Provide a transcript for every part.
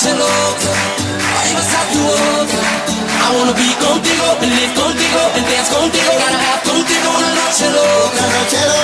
noche loca. A tu boca. I wanna be contigo, live contigo, and dance contigo, gotta have contigo una noche loca. Ay, vas a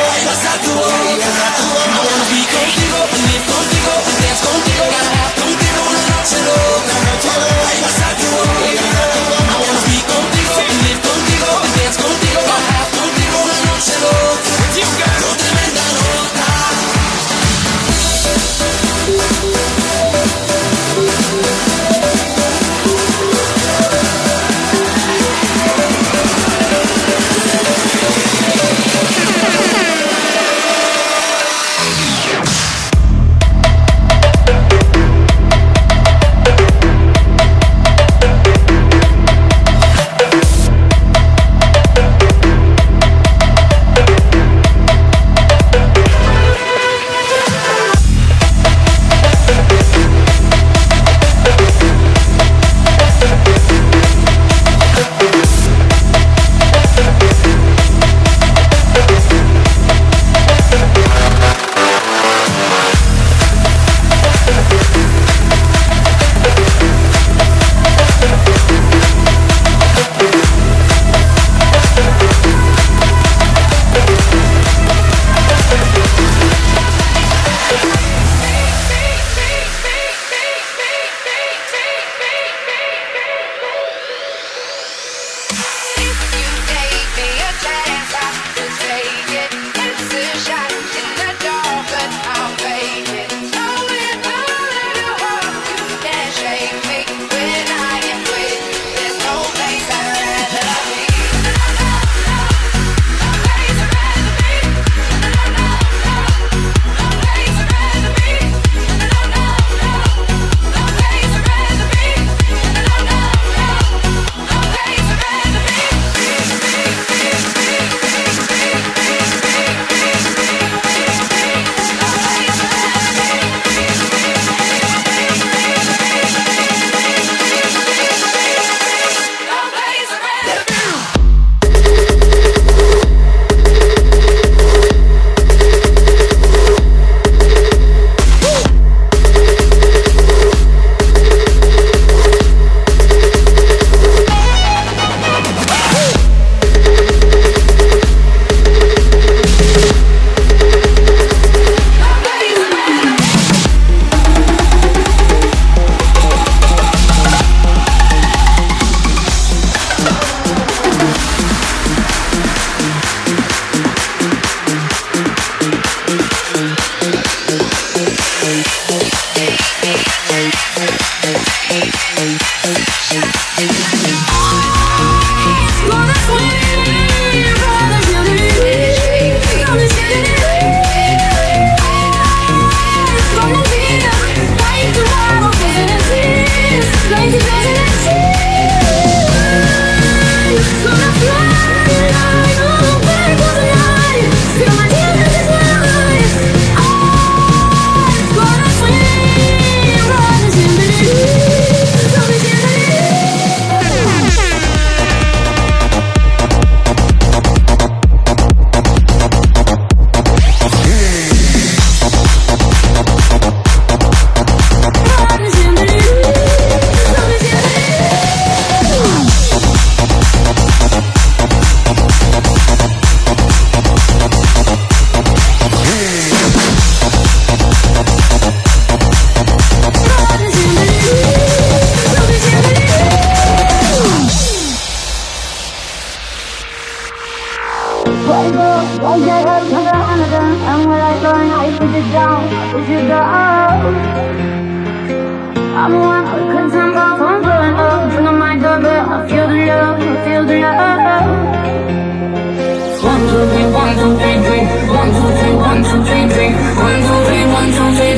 One two three, one two three three, one two three, one two three three, one two three, one two three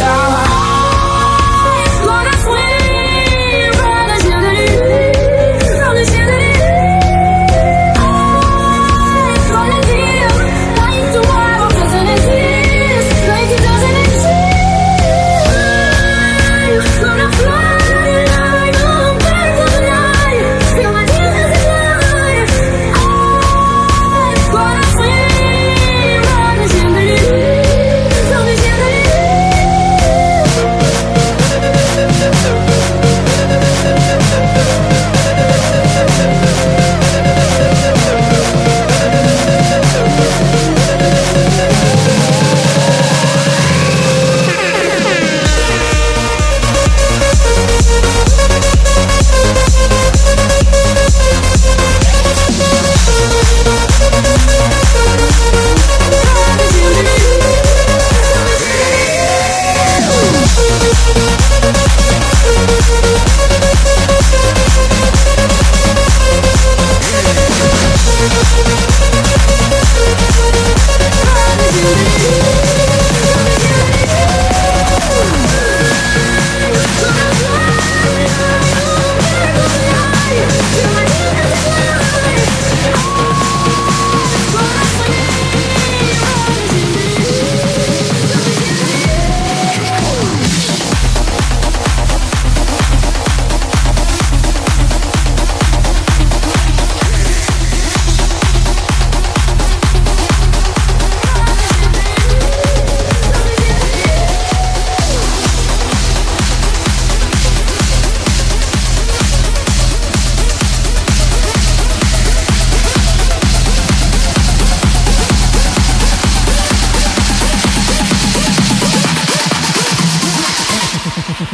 down. When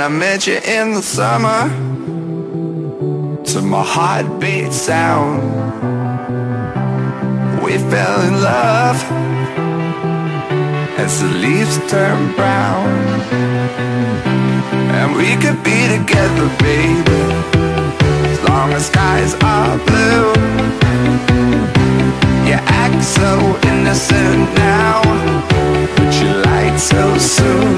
I met you in the summer To my heartbeat sound We fell in love As the leaves turn brown. And we could be together, baby As long as skies are blue so innocent now. But you lied so soon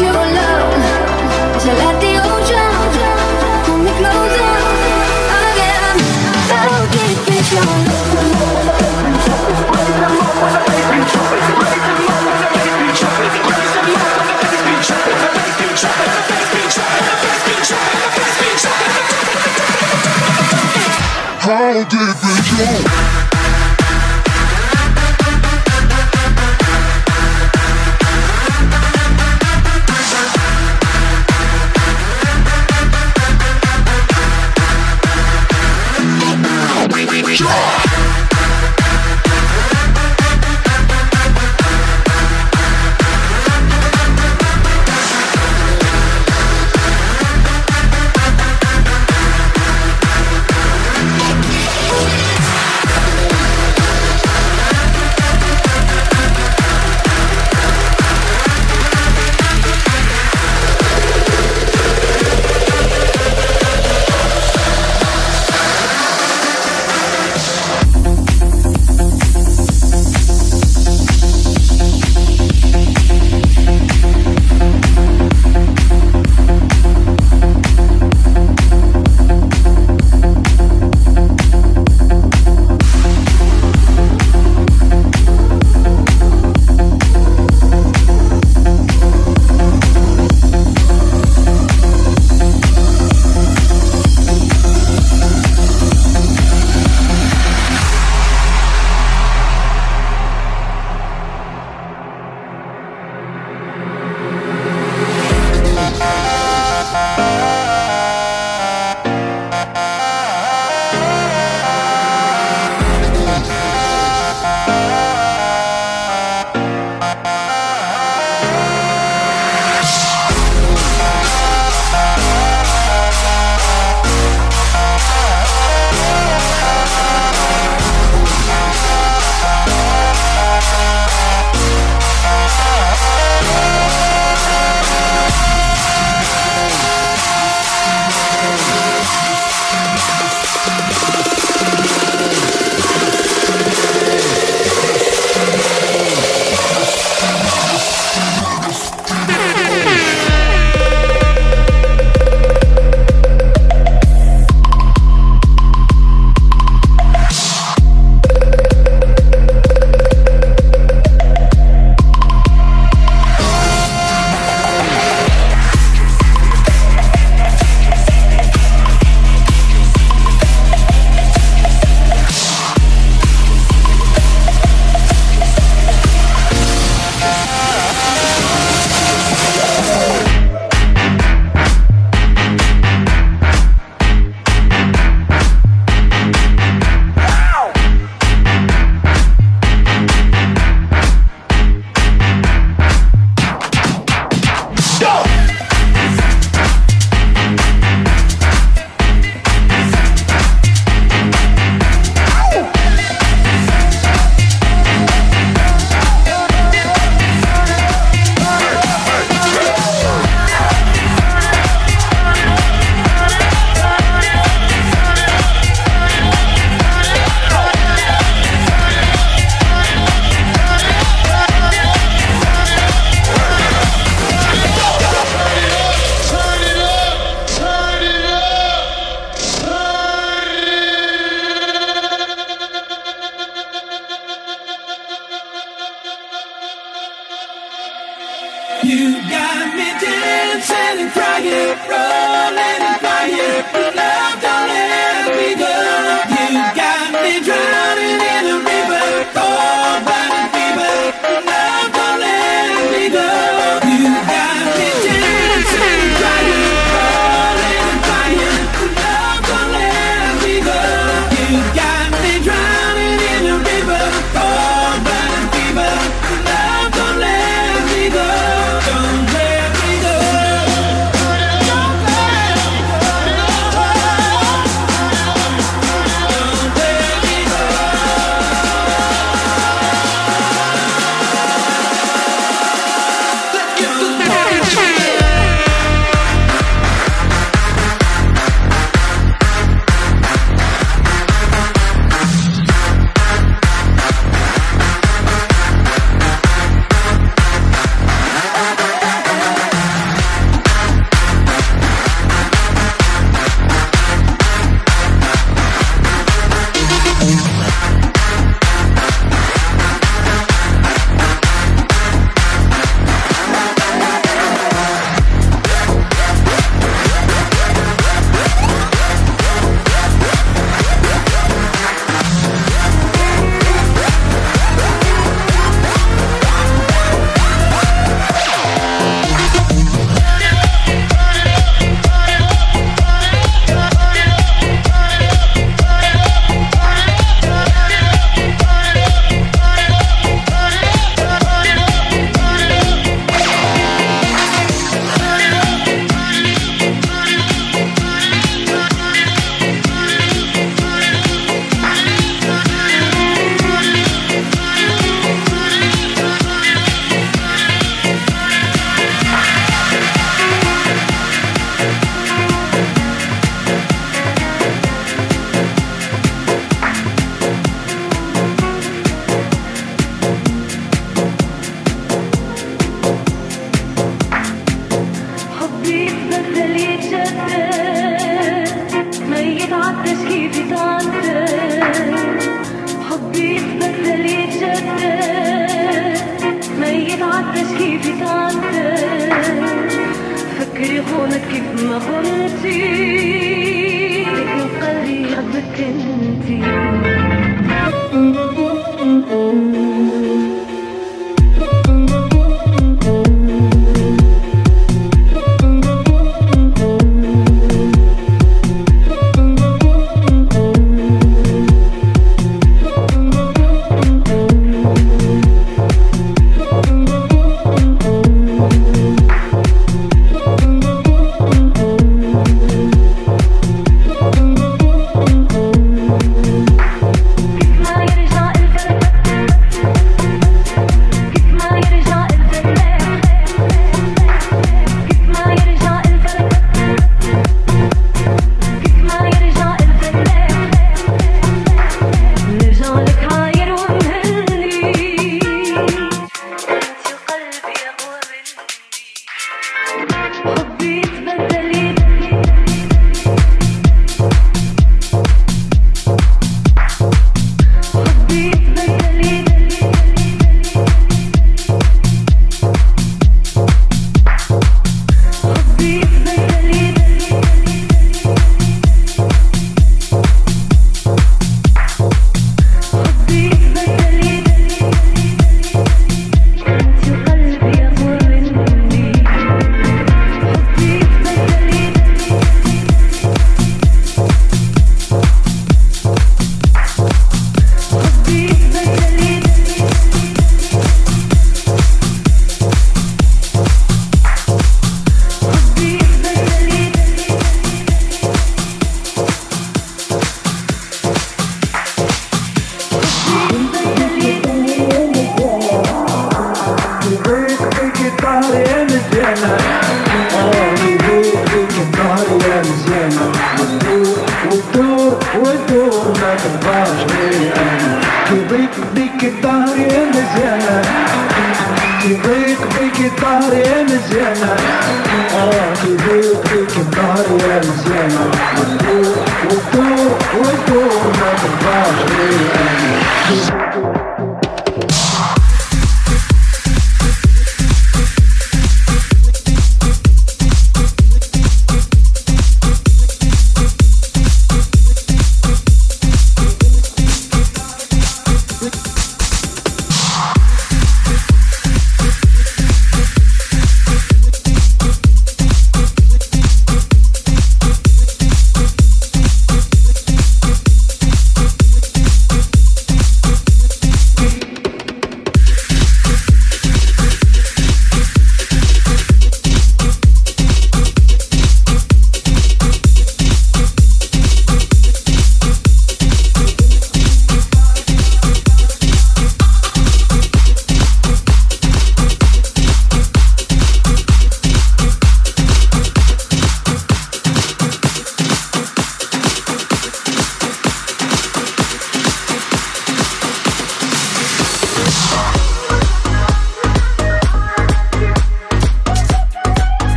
your love. don't give a bitch.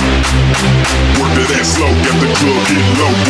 Work that ass slow, got the club getting low.